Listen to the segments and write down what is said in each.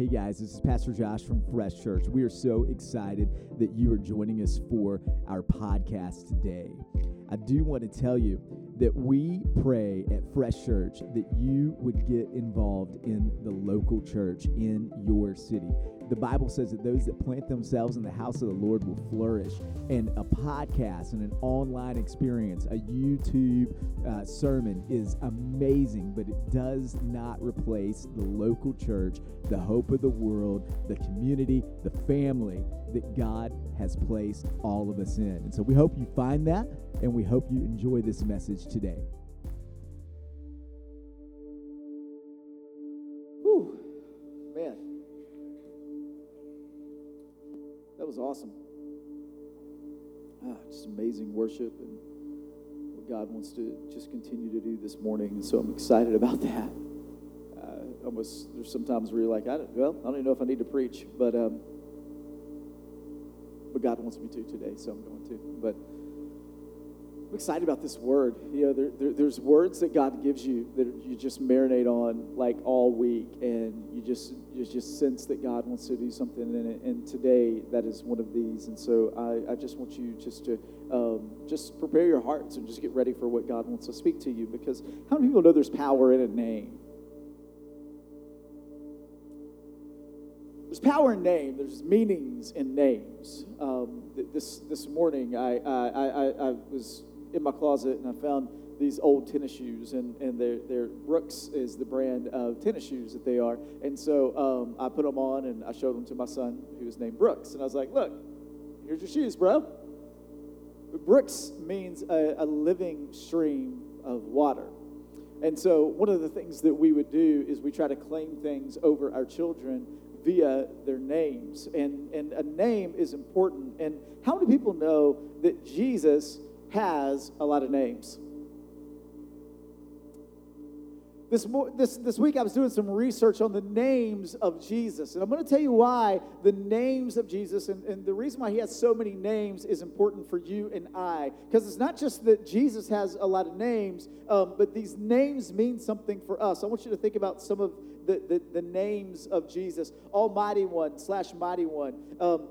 Hey guys, this is Pastor Josh from Fresh Church. We are so excited that you are joining us for our podcast today. I do want to tell you that we pray at Fresh Church that you would get involved in the local church in your city. The Bible says that those that plant themselves in the house of the Lord will flourish. And a podcast and an online experience, a YouTube uh, sermon is amazing, but it does not replace the local church, the hope of the world, the community, the family that God has placed all of us in. And so we hope you find that and we hope you enjoy this message today. Awesome. Ah, just amazing worship and what God wants to just continue to do this morning. And so I'm excited about that. Uh, almost, there's sometimes where you're like, I don't, well, I don't even know if I need to preach, but um, but God wants me to today, so I'm going to. But I'm excited about this word. You know, there, there, there's words that God gives you that you just marinate on like all week, and you just you just sense that God wants to do something in it. And today, that is one of these. And so I, I just want you just to um, just prepare your hearts and just get ready for what God wants to speak to you. Because how many people know there's power in a name? There's power in name. There's meanings in names. Um, this this morning, I, I, I, I was in my closet and I found these old tennis shoes, and, and they're, they're Brooks is the brand of tennis shoes that they are. And so um, I put them on and I showed them to my son, who was named Brooks. And I was like, look, here's your shoes, bro. Brooks means a, a living stream of water. And so one of the things that we would do is we try to claim things over our children via their names. And, and a name is important. And how many people know that Jesus has a lot of names? This, this, this week I was doing some research on the names of Jesus. And I'm going to tell you why the names of Jesus and, and the reason why he has so many names is important for you and I. Because it's not just that Jesus has a lot of names, um, but these names mean something for us. I want you to think about some of the, the, the names of Jesus. Almighty One slash Mighty One. Um,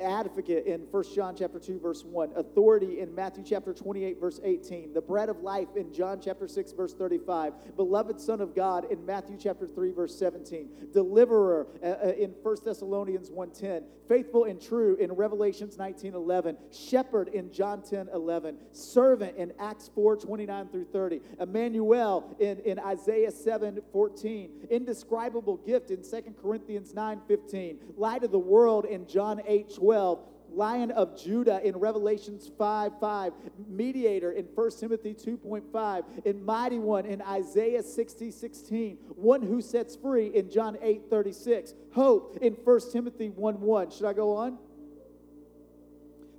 advocate in 1 John chapter 2, verse 1. Authority in Matthew chapter 28, verse 18. The bread of life in John chapter 6, verse 35. Beloved Son of God in Matthew chapter 3, verse 17. Deliverer uh, uh in 1 Thessalonians 1.10. Faithful and true in Revelations 19.11. Shepherd in John 10.11. Servant in Acts 4, 29 through 30. Emmanuel in, in Isaiah 7, 14 indescribable gift in 2 Corinthians 9:15, light of the world in John 8:12, Lion of Judah in Revelations 5 5, mediator in 1 Timothy 2.5, and mighty one in Isaiah 60 16, one who sets free in John 8 36, hope in 1 Timothy 1 1. Should I go on?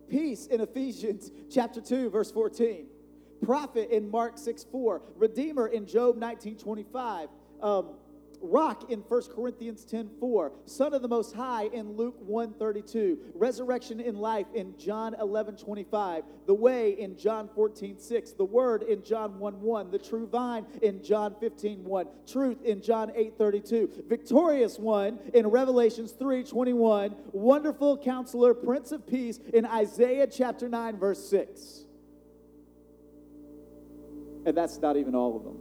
Peace in Ephesians chapter 2, verse 14, prophet in Mark 6 4, redeemer in Job 19 25. Um, rock in 1 Corinthians 10 4, Son of the Most High in Luke 1 32, resurrection in life in John 11 25, the way in John 14 6, the word in John 1 1, the true vine in John 15 1, truth in John 8 32, victorious one in Revelations 3 21, wonderful counselor, Prince of Peace in Isaiah chapter 9, verse 6. And that's not even all of them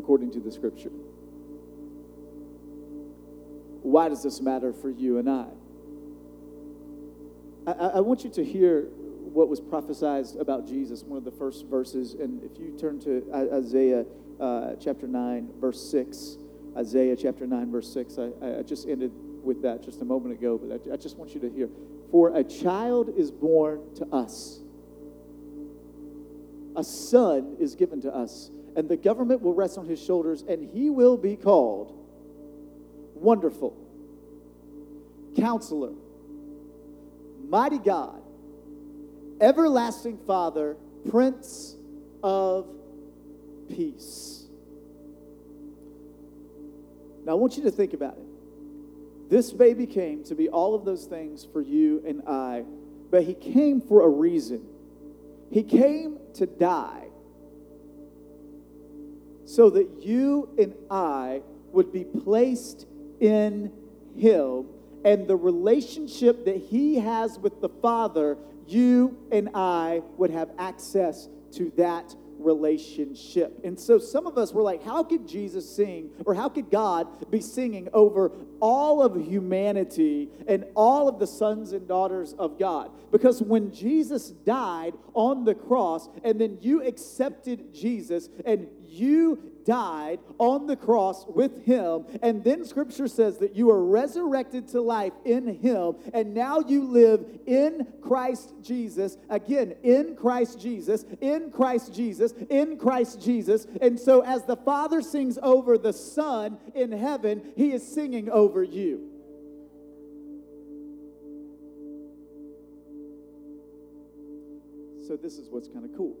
according to the scripture. Why does this matter for you and I? I, I want you to hear what was prophesied about Jesus, one of the first verses. And if you turn to Isaiah uh, chapter 9, verse 6, Isaiah chapter 9, verse 6, I, I just ended with that just a moment ago, but I, I just want you to hear. For a child is born to us, a son is given to us and the government will rest on his shoulders, and he will be called Wonderful, Counselor, Mighty God, Everlasting Father, Prince of Peace. Now, I want you to think about it. This baby came to be all of those things for you and I, but he came for a reason. He came to die so that you and I would be placed in him and the relationship that he has with the Father, you and I would have access to that relationship. And so some of us were like, how could Jesus sing or how could God be singing over all of humanity and all of the sons and daughters of God? Because when Jesus died on the cross and then you accepted Jesus and you died on the cross with him. And then scripture says that you are resurrected to life in him. And now you live in Christ Jesus. Again, in Christ Jesus, in Christ Jesus, in Christ Jesus. And so as the Father sings over the Son in heaven, he is singing over you. So this is what's kind of cool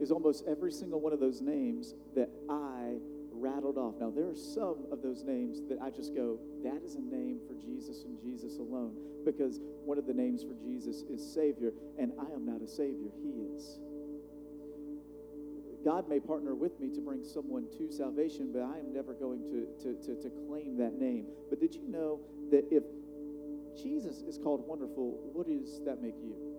is almost every single one of those names that I rattled off. Now, there are some of those names that I just go, that is a name for Jesus and Jesus alone, because one of the names for Jesus is Savior, and I am not a Savior, He is. God may partner with me to bring someone to salvation, but I am never going to, to, to, to claim that name. But did you know that if Jesus is called wonderful, what does that make you?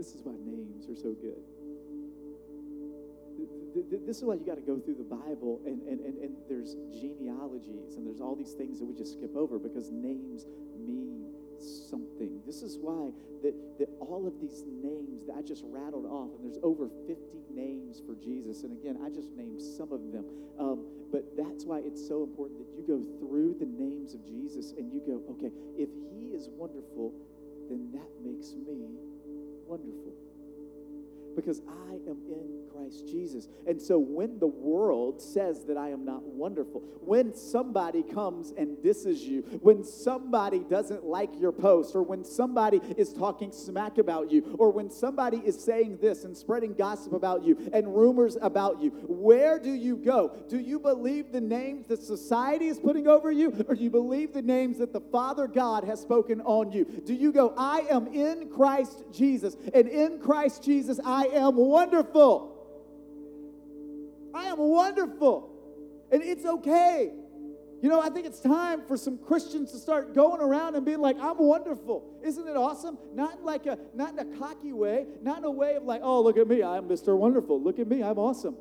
This is why names are so good. This is why you got to go through the Bible, and, and, and, and there's genealogies, and there's all these things that we just skip over because names mean something. This is why that, that all of these names that I just rattled off, and there's over 50 names for Jesus. And again, I just named some of them. Um, but that's why it's so important that you go through the names of Jesus and you go, okay, if he is wonderful, then that makes me wonderful because I am in Christ Jesus. And so when the world says that I am not wonderful, when somebody comes and disses you, when somebody doesn't like your post, or when somebody is talking smack about you, or when somebody is saying this and spreading gossip about you and rumors about you, where do you go? Do you believe the names that society is putting over you, or do you believe the names that the Father God has spoken on you? Do you go, I am in Christ Jesus, and in Christ Jesus I am wonderful? I am wonderful. And it's okay. You know, I think it's time for some Christians to start going around and being like, I'm wonderful. Isn't it awesome? Not in like a not in a cocky way, not in a way of like, oh, look at me, I'm Mr. Wonderful. Look at me, I'm awesome.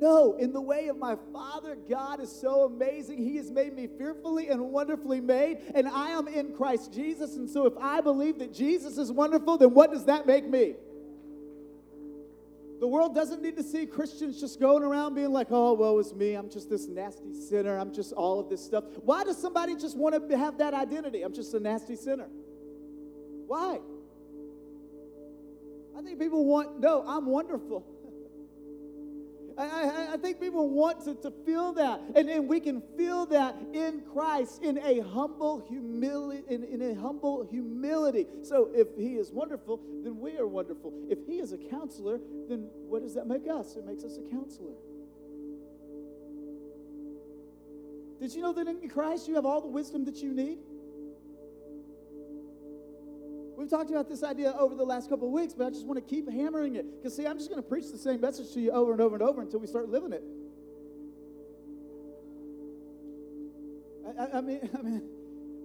No, in the way of my Father, God is so amazing. He has made me fearfully and wonderfully made, and I am in Christ Jesus. And so if I believe that Jesus is wonderful, then what does that make me? The world doesn't need to see Christians just going around being like, oh, woe is me. I'm just this nasty sinner. I'm just all of this stuff. Why does somebody just want to have that identity? I'm just a nasty sinner. Why? I think people want, no, I'm wonderful. I, I, I, think people want to, to feel that. And, and we can feel that in Christ in a humble humility, in, in a humble humility. So if he is wonderful, then we are wonderful. If he is a counselor, then what does that make us? It makes us a counselor. Did you know that in Christ you have all the wisdom that you need? We've talked about this idea over the last couple of weeks, but I just want to keep hammering it. Because, see, I'm just going to preach the same message to you over and over and over until we start living it. I, I mean, I mean,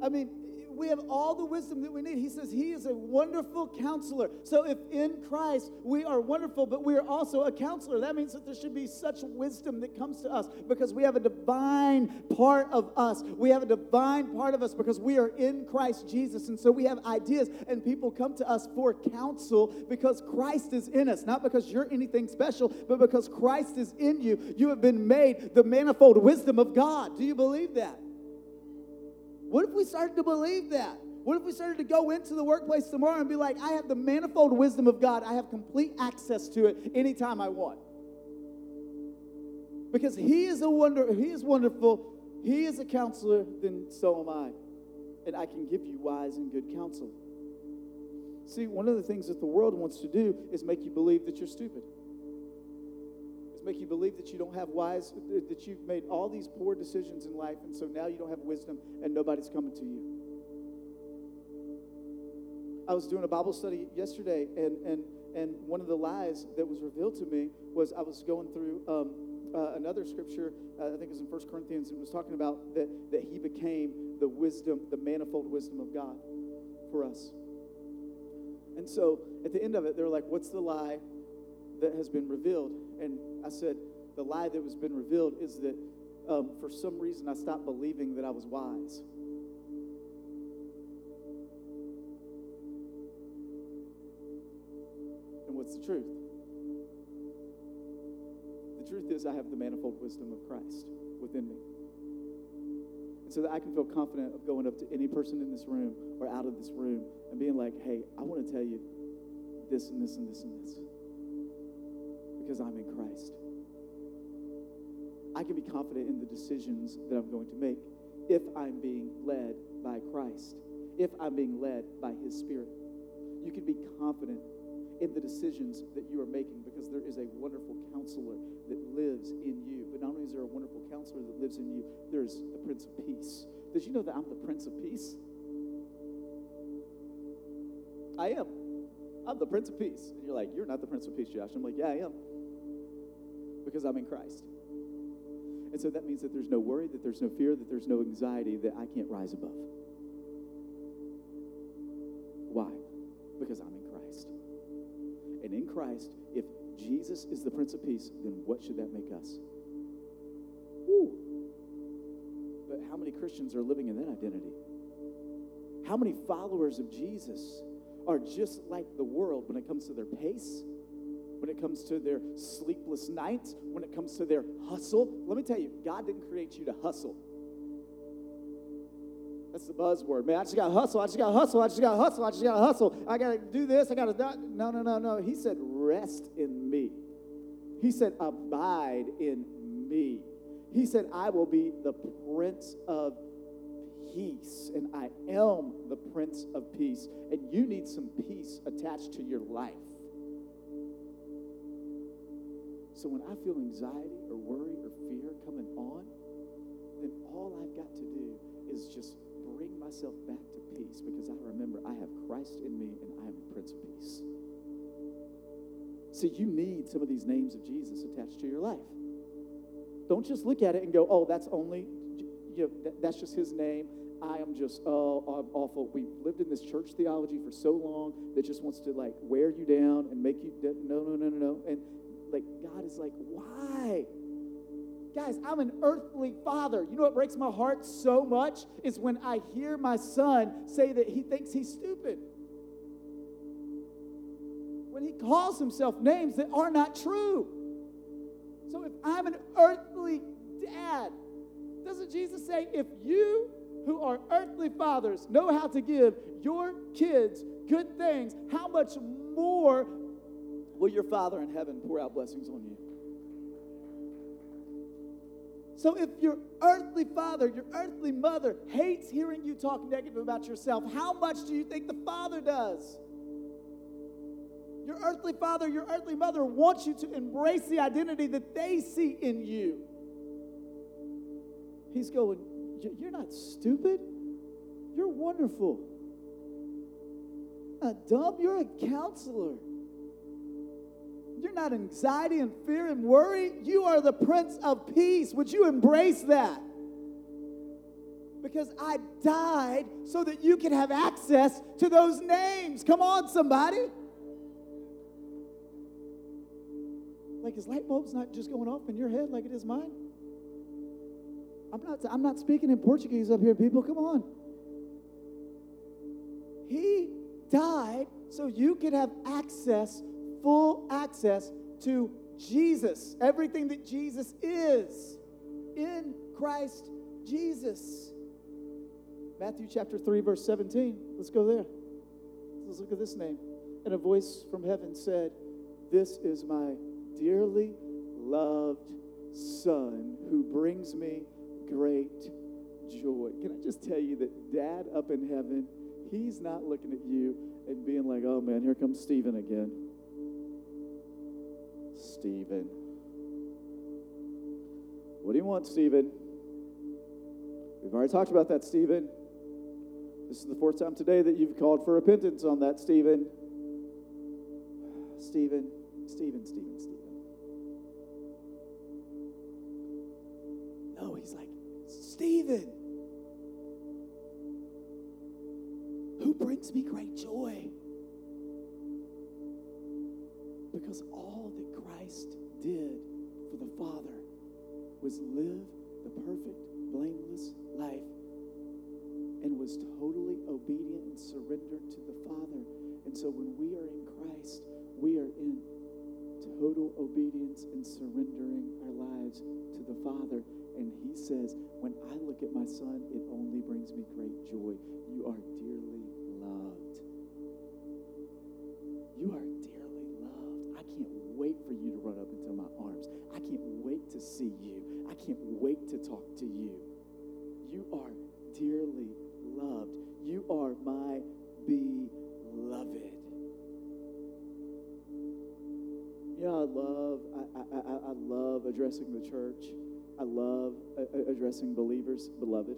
I mean, we have all the wisdom that we need. He says he is a wonderful counselor. So if in Christ we are wonderful, but we are also a counselor, that means that there should be such wisdom that comes to us because we have a divine part of us. We have a divine part of us because we are in Christ Jesus. And so we have ideas, and people come to us for counsel because Christ is in us, not because you're anything special, but because Christ is in you. You have been made the manifold wisdom of God. Do you believe that? What if we started to believe that? What if we started to go into the workplace tomorrow and be like, I have the manifold wisdom of God. I have complete access to it anytime I want. Because he is a wonder, he is wonderful, he is a counselor, then so am I. And I can give you wise and good counsel. See, one of the things that the world wants to do is make you believe that you're stupid make you believe that you don't have wise, that you've made all these poor decisions in life, and so now you don't have wisdom and nobody's coming to you. I was doing a Bible study yesterday, and, and, and one of the lies that was revealed to me was I was going through um, uh, another scripture, uh, I think it was in First Corinthians, it was talking about that, that he became the wisdom, the manifold wisdom of God for us. And so at the end of it, they were like, What's the lie that has been revealed? And I said, The lie that has been revealed is that um, for some reason I stopped believing that I was wise. And what's the truth? The truth is, I have the manifold wisdom of Christ within me. And so that I can feel confident of going up to any person in this room or out of this room and being like, hey, I want to tell you this and this and this and this because I'm in Christ. I can be confident in the decisions that I'm going to make if I'm being led by Christ, if I'm being led by His Spirit. You can be confident in the decisions that you are making because there is a wonderful counselor that lives in you. But not only is there a wonderful counselor that lives in you, there's the Prince of Peace. Did you know that I'm the Prince of Peace? I am. I'm the Prince of Peace. And you're like, You're not the Prince of Peace, Josh. I'm like, Yeah, I am. Because I'm in Christ. And so that means that there's no worry, that there's no fear, that there's no anxiety that I can't rise above. Why? Because I'm in Christ. And in Christ, if Jesus is the Prince of Peace, then what should that make us? Woo. But how many Christians are living in that identity? How many followers of Jesus are just like the world when it comes to their pace, when it comes to their sleepless nights, when it comes to their hustle? Let me tell you, God didn't create you to hustle. That's the buzzword. Man, I just got hustle. I just got hustle. I just got hustle. I just got to hustle. I got to do this. I got to. No, no, no, no. He said, rest in me. He said, abide in me. He said, I will be the Prince of Peace, and I am the Prince of Peace. And you need some peace attached to your life. So when I feel anxiety or worry or fear coming on, then all I've got to do is just bring myself back to peace because I remember I have Christ in me and I am the Prince of Peace. See, you need some of these names of Jesus attached to your life. Don't just look at it and go, oh, that's only, you know, that, that's just his name. I am just, oh, I'm awful. We've lived in this church theology for so long that just wants to like wear you down and make you, no, no, no, no, no. And like, God is like, why? Guys, I'm an earthly father. You know what breaks my heart so much is when I hear my son say that he thinks he's stupid. When he calls himself names that are not true. So if I'm an earthly dad, doesn't Jesus say, if you who are earthly fathers know how to give your kids good things, how much more will your Father in heaven pour out blessings on you? So if your earthly father, your earthly mother hates hearing you talk negative about yourself, how much do you think the Father does? Your earthly father, your earthly mother wants you to embrace the identity that they see in you. He's going, You're not stupid. You're wonderful. Not dumb, you're a counselor. You're not anxiety and fear and worry. You are the Prince of Peace. Would you embrace that? Because I died so that you can have access to those names. Come on, somebody. Like his light bulb's not just going off in your head like it is mine. I'm not, I'm not speaking in Portuguese up here, people. Come on. He died so you could have access full access to Jesus, everything that Jesus is in Christ Jesus. Matthew chapter 3, verse 17. Let's go there. Let's look at this name. And a voice from heaven said, This is my dearly loved Son who brings me great joy. Can I just tell you that Dad up in heaven, He's not looking at you and being like, Oh man, here comes Stephen again. Stephen. What do you want, Stephen? We've already talked about that, Stephen. This is the fourth time today that you've called for repentance on that, Stephen. Stephen, Stephen, Stephen, Stephen. No, he's like, Stephen, who brings me great joy. Because all that Christ did for the Father was live the perfect, blameless life and was totally obedient and surrendered to the Father. And so when we are in Christ, we are in total obedience and surrendering our lives to the Father. And He says, When I look at my Son, it only brings me great joy. You are dearly loved. Up into my arms. I can't wait to see you. I can't wait to talk to you. You are dearly loved. You are my beloved. You know, I love, I, I, I love addressing the church. I love uh, uh, addressing believers, beloved.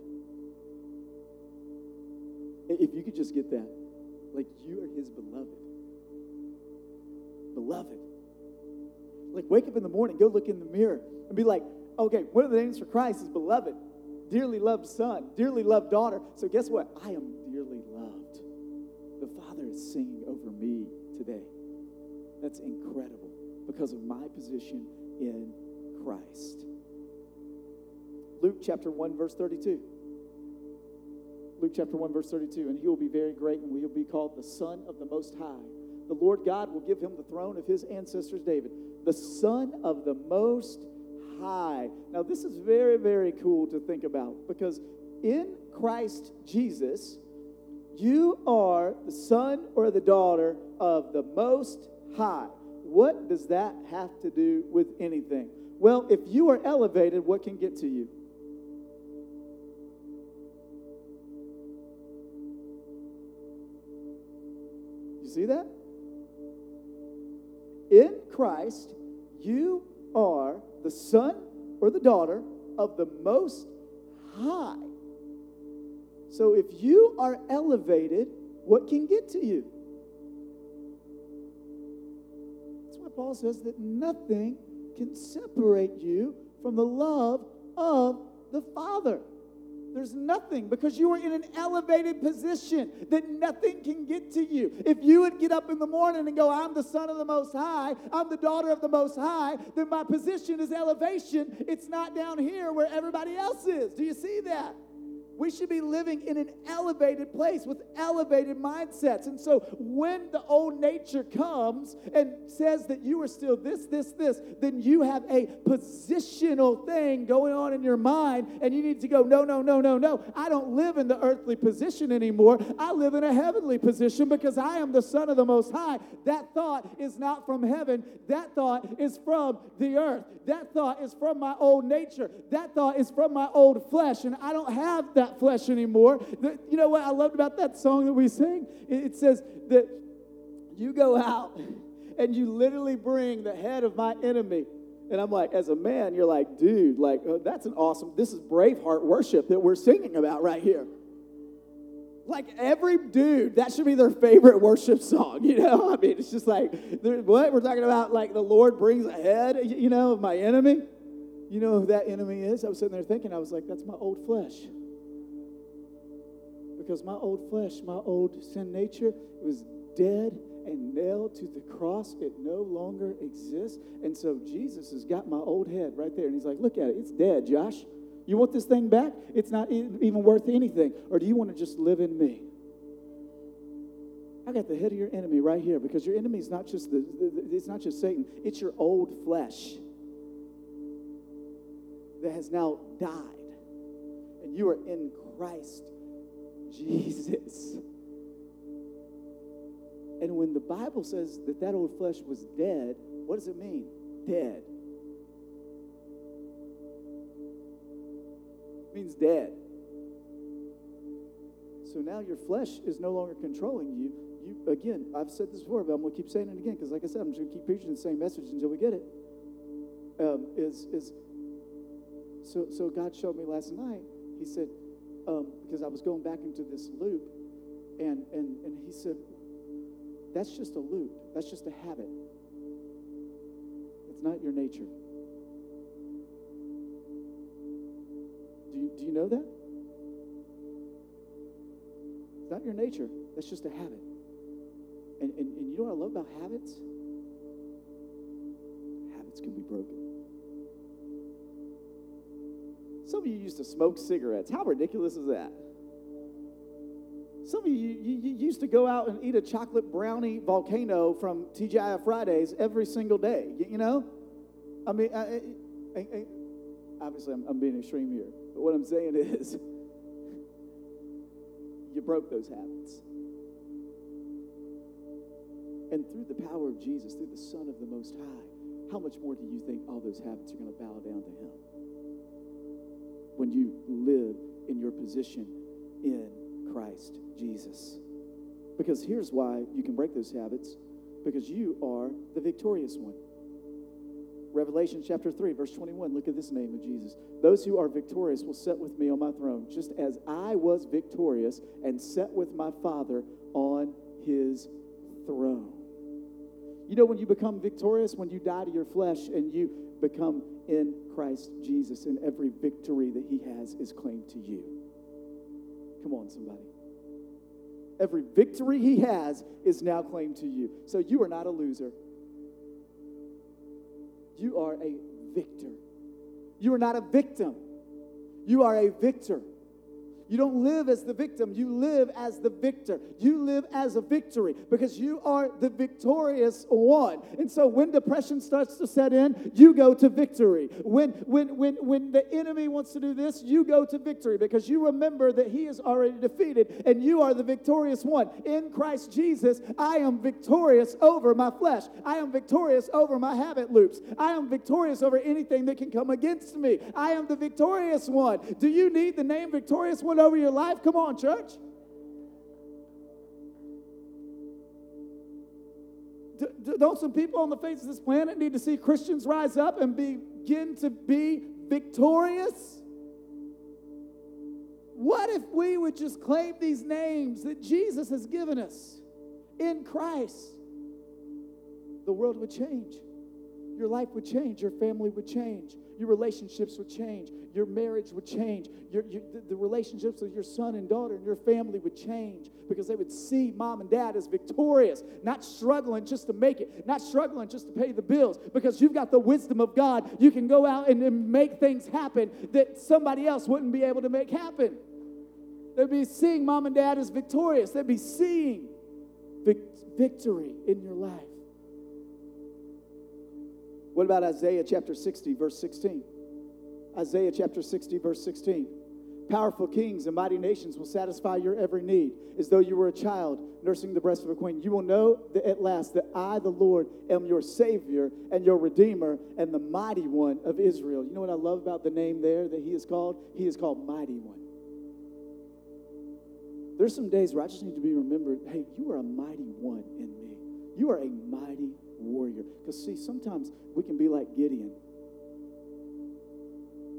If you could just get that, like you are his beloved. Beloved. Like wake up in the morning, go look in the mirror and be like, okay, one of the names for Christ is beloved dearly loved son, dearly loved daughter. So, guess what? I am dearly loved. The Father is singing over me today. That's incredible because of my position in Christ. Luke chapter 1, verse 32. Luke chapter 1, verse 32. And he will be very great, and he will be called the Son of the Most High. The Lord God will give him the throne of his ancestors David, the Son of the Most high. Now, this is very, very cool to think about because in Christ Jesus, you are the son or the daughter of the Most High. What does that have to do with anything? Well, if you are elevated, what can get to you? You see that? In Christ, you are the son or the daughter of the Most High. So if you are elevated, what can get to you? That's why Paul says that nothing can separate you from the love of the Father. There's nothing because you are in an elevated position that nothing can get to you. If you would get up in the morning and go, I'm the son of the Most High, I'm the daughter of the Most High, then my position is elevation. It's not down here where everybody else is. Do you see that? We should be living in an elevated place with elevated mindsets. And so when the old nature comes and says that you are still this, this, this, then you have a positional thing going on in your mind. And you need to go, no, no, no, no, no. I don't live in the earthly position anymore. I live in a heavenly position because I am the Son of the Most High. That thought is not from heaven. That thought is from the earth. That thought is from my old nature. That thought is from my old flesh. And I don't have that flesh anymore. The, you know what I loved about that song that we sing? It, it says that you go out and you literally bring the head of my enemy. And I'm like, as a man, you're like, dude, like, oh, that's an awesome, this is Braveheart worship that we're singing about right here. Like every dude, that should be their favorite worship song, you know? I mean, it's just like, what? We're talking about like the Lord brings a head, you know, of my enemy. You know who that enemy is? I was sitting there thinking, I was like, that's my old flesh because my old flesh, my old sin nature was dead and nailed to the cross. It no longer exists. And so Jesus has got my old head right there. And he's like, Look at it. It's dead, Josh. You want this thing back? It's not even worth anything. Or do you want to just live in me? I got the head of your enemy right here because your enemy is not just the, it's not just Satan, it's your old flesh that has now died. And you are in Christ Jesus. And when the Bible says that that old flesh was dead, what does it mean? Dead. It means dead. So now your flesh is no longer controlling you. You again, I've said this before, but I'm gonna keep saying it again because, like I said, I'm just gonna keep preaching the same message until we get it. Um, is is so so God showed me last night. He said, um, because I was going back into this loop, and, and, and he said, That's just a loop. That's just a habit. It's not your nature. Do you, do you know that? It's not your nature. That's just a habit. And, and, and you know what I love about habits? Habits can be broken. Some of you used to smoke cigarettes. How ridiculous is that? Some of you, you, you, used to go out and eat a chocolate brownie volcano from TGI Fridays every single day. You, you know? I mean, I, I, I, obviously, I'm, I'm being extreme here. But what I'm saying is, you broke those habits. And through the power of Jesus, through the Son of the Most High, how much more do you think all those habits are going to bow down to Him? When you live in your position in Christ Jesus. Because here's why you can break those habits because you are the victorious one. Revelation chapter 3, verse 21. Look at this name of Jesus. Those who are victorious will sit with me on my throne, just as I was victorious and sat with my Father on his throne. You know, when you become victorious, when you die to your flesh and you become in Christ Jesus, and every victory that he has is claimed to you. Come on, somebody. Every victory he has is now claimed to you. So you are not a loser. You are a victor. You are not a victim. You are a victor. You don't live as the victim, you live as the victor. You live as a victory because you are the victorious one. And so when depression starts to set in, you go to victory. When when when when the enemy wants to do this, you go to victory because you remember that he is already defeated and you are the victorious one. In Christ Jesus, I am victorious over my flesh. I am victorious over my habit loops. I am victorious over anything that can come against me. I am the victorious one. Do you need the name victorious one over your life? Come on, church. don't some people on the face of this planet need to see Christians rise up and begin to be victorious? What if we would just claim these names that Jesus has given us in Christ? The world would change. Your life would change. Your family would change. Your relationships would change. Your marriage would change. Your, your, the, the relationships with your son and daughter and your family would change because they would see mom and dad as victorious, not struggling just to make it, not struggling just to pay the bills. Because you've got the wisdom of God, you can go out and, and make things happen that somebody else wouldn't be able to make happen. They'd be seeing mom and dad as victorious, they'd be seeing vic- victory in your life. What about Isaiah chapter 60, verse 16? Isaiah chapter 60, verse 16. Powerful kings and mighty nations will satisfy your every need, as though you were a child nursing the breast of a queen. You will know that at last that I, the Lord, am your Savior and your Redeemer and the mighty one of Israel. You know what I love about the name there that he is called? He is called Mighty One. There's some days where I just need to be remembered hey, you are a mighty one in me. You are a mighty warrior. Because, see, sometimes we can be like Gideon.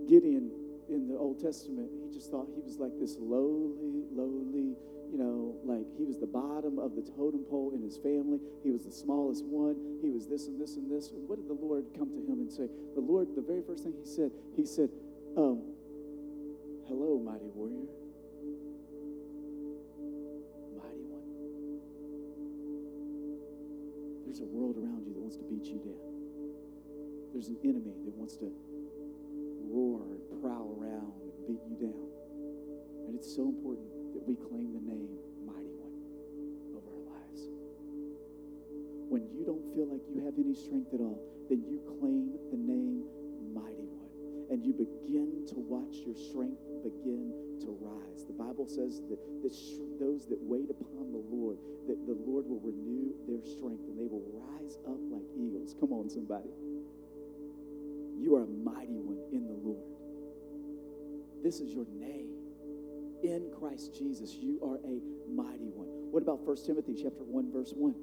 Gideon in the Old Testament, he just thought he was like this lowly, lowly, you know, like he was the bottom of the totem pole in his family. He was the smallest one. He was this and this and this. And what did the Lord come to him and say? The Lord, the very first thing he said, he said, um, Hello, mighty warrior. There's a world around you that wants to beat you down. There's an enemy that wants to roar and prowl around and beat you down. And it's so important that we claim the name Mighty One over our lives. When you don't feel like you have any strength at all, then you claim the name Mighty One. And you begin to watch your strength begin to rise. The Bible says that, that those that wait upon the Lord, that the Lord will renew their strength and they will rise up like eagles. Come on, somebody. You are a mighty one in the Lord. This is your name. In Christ Jesus, you are a mighty one. What about 1 Timothy chapter 1, verse 1?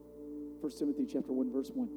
1 Timothy chapter 1, verse 1.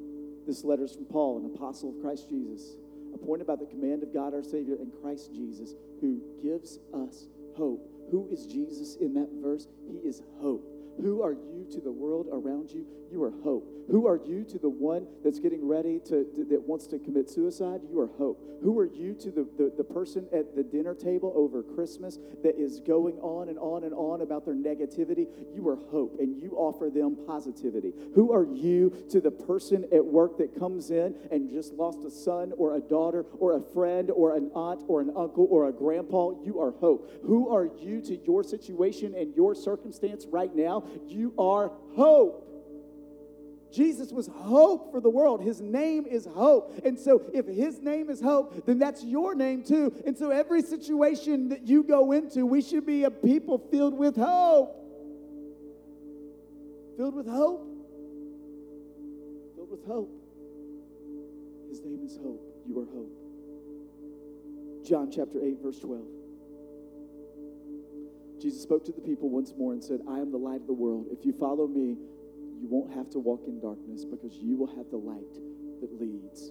This letter is from Paul, an apostle of Christ Jesus, appointed by the command of God our Savior and Christ Jesus, who gives us hope. Who is Jesus in that verse? He is hope Who are you to the world around you? You are hope. Who are you to the one that's getting ready to, to that wants to commit suicide? You are hope. Who are you to the, the, the person at the dinner table over Christmas that is going on and on and on about their negativity? You are hope, and you offer them positivity. Who are you to the person at work that comes in and just lost a son or a daughter or a friend or an aunt or an uncle or a grandpa? You are hope. Who are you to your situation and your circumstance right now? You are hope. Jesus was hope for the world. His name is hope. And so, if his name is hope, then that's your name too. And so, every situation that you go into, we should be a people filled with hope. Filled with hope. Filled with hope. His name is hope. You are hope. John chapter 8, verse 12. Jesus spoke to the people once more and said, I am the light of the world. If you follow me, you won't have to walk in darkness because you will have the light that leads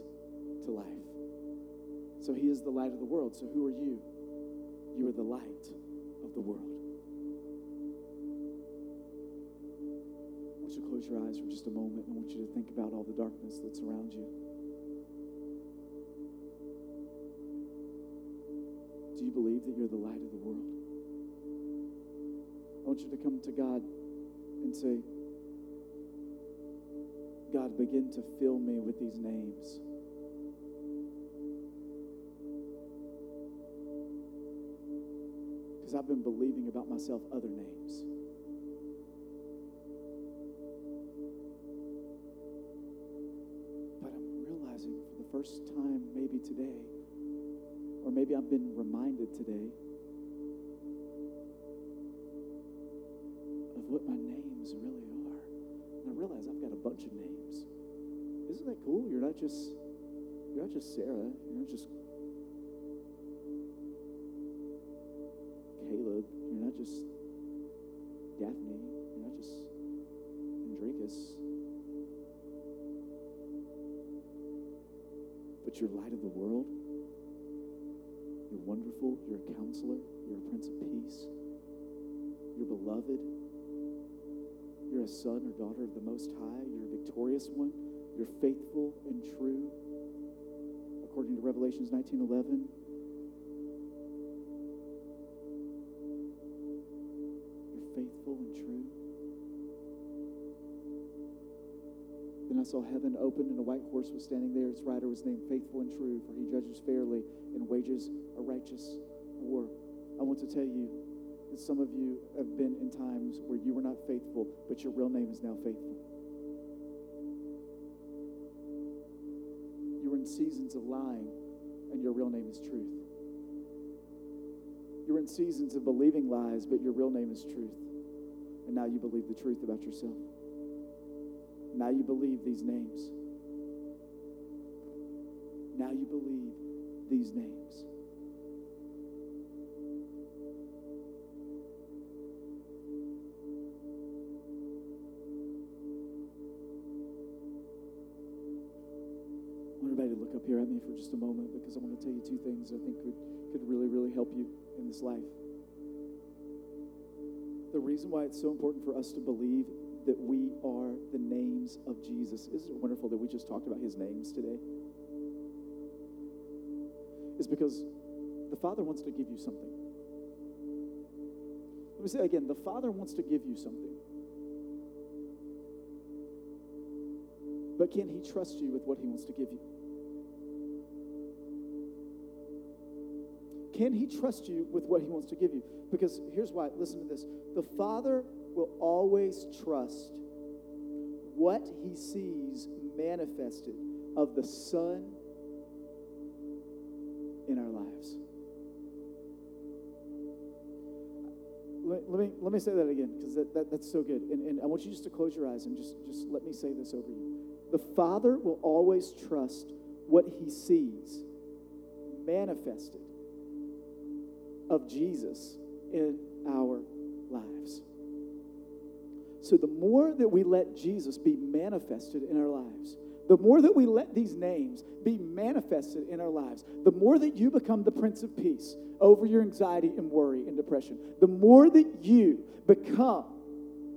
to life. So he is the light of the world. So who are you? You are the light of the world. I want you to close your eyes for just a moment and I want you to think about all the darkness that's around you. Do you believe that you're the light of the world? Want you to come to God and say, God, begin to fill me with these names. Because I've been believing about myself other names. But I'm realizing for the first time, maybe today, or maybe I've been reminded today what my names really are. And I realize I've got a bunch of names. Isn't that cool? You're not just you're not just Sarah. You're not just Caleb. You're not just Daphne. You're not just Andricus. But you're light of the world. You're wonderful. You're a counselor. You're a prince of peace. You're beloved. You're a son or daughter of the Most High. You're a victorious one. You're faithful and true. According to Revelations 19:11. You're faithful and true. Then I saw heaven open, and a white horse was standing there. Its rider was named Faithful and True, for he judges fairly and wages a righteous war. I want to tell you that some of you have been in times where you were not faithful, but your real name is now faithful. You were in seasons of lying, and your real name is truth. You were in seasons of believing lies, but your real name is truth. And now you believe the truth about yourself. Now you believe these names. Now you believe these names. Up here at me for just a moment because I want to tell you two things I think could, could really, really help you in this life. The reason why it's so important for us to believe that we are the names of Jesus. Isn't it wonderful that we just talked about his names today? Is because the Father wants to give you something. Let me say again the Father wants to give you something. But can he trust you with what he wants to give you? Can he trust you with what he wants to give you? Because here's why listen to this the Father will always trust what he sees manifested of the Son in our lives. Let, let me, let me say that again because that, that, that's so good. And, and I want you just to close your eyes and just, just let me say this over you. The Father will always trust what he sees manifested of Jesus in our lives. So, the more that we let Jesus be manifested in our lives, the more that we let these names be manifested in our lives, the more that you become the Prince of Peace over your anxiety and worry and depression, the more that you become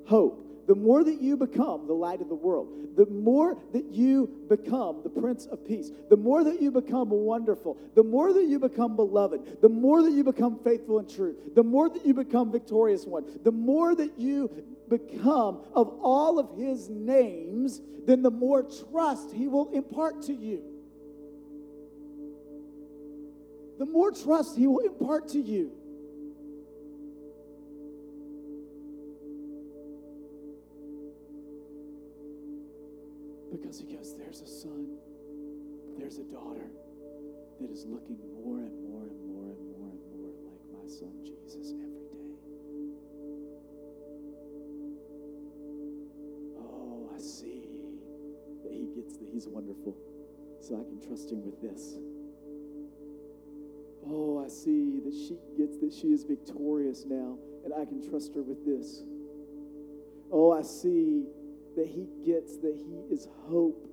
hope, the more that you become the light of the world, the more that you become the Prince of Peace, the more that you become wonderful, the more that you become beloved, the more that you become faithful and true, the more that you become victorious one, the more that you become of all of his names, then the more trust he will impart to you. The more trust he will impart to you. Because he goes, There's a son, there's a daughter that is looking more and more and more and more and more like my son Jesus every day. Oh, I see that he gets that he's wonderful, so I can trust him with this. Oh, I see that she gets that she is victorious now, and I can trust her with this. Oh, I see that he gets that he is hope.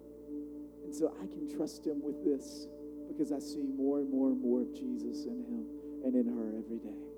And so I can trust him with this because I see more and more and more of Jesus in him and in her every day.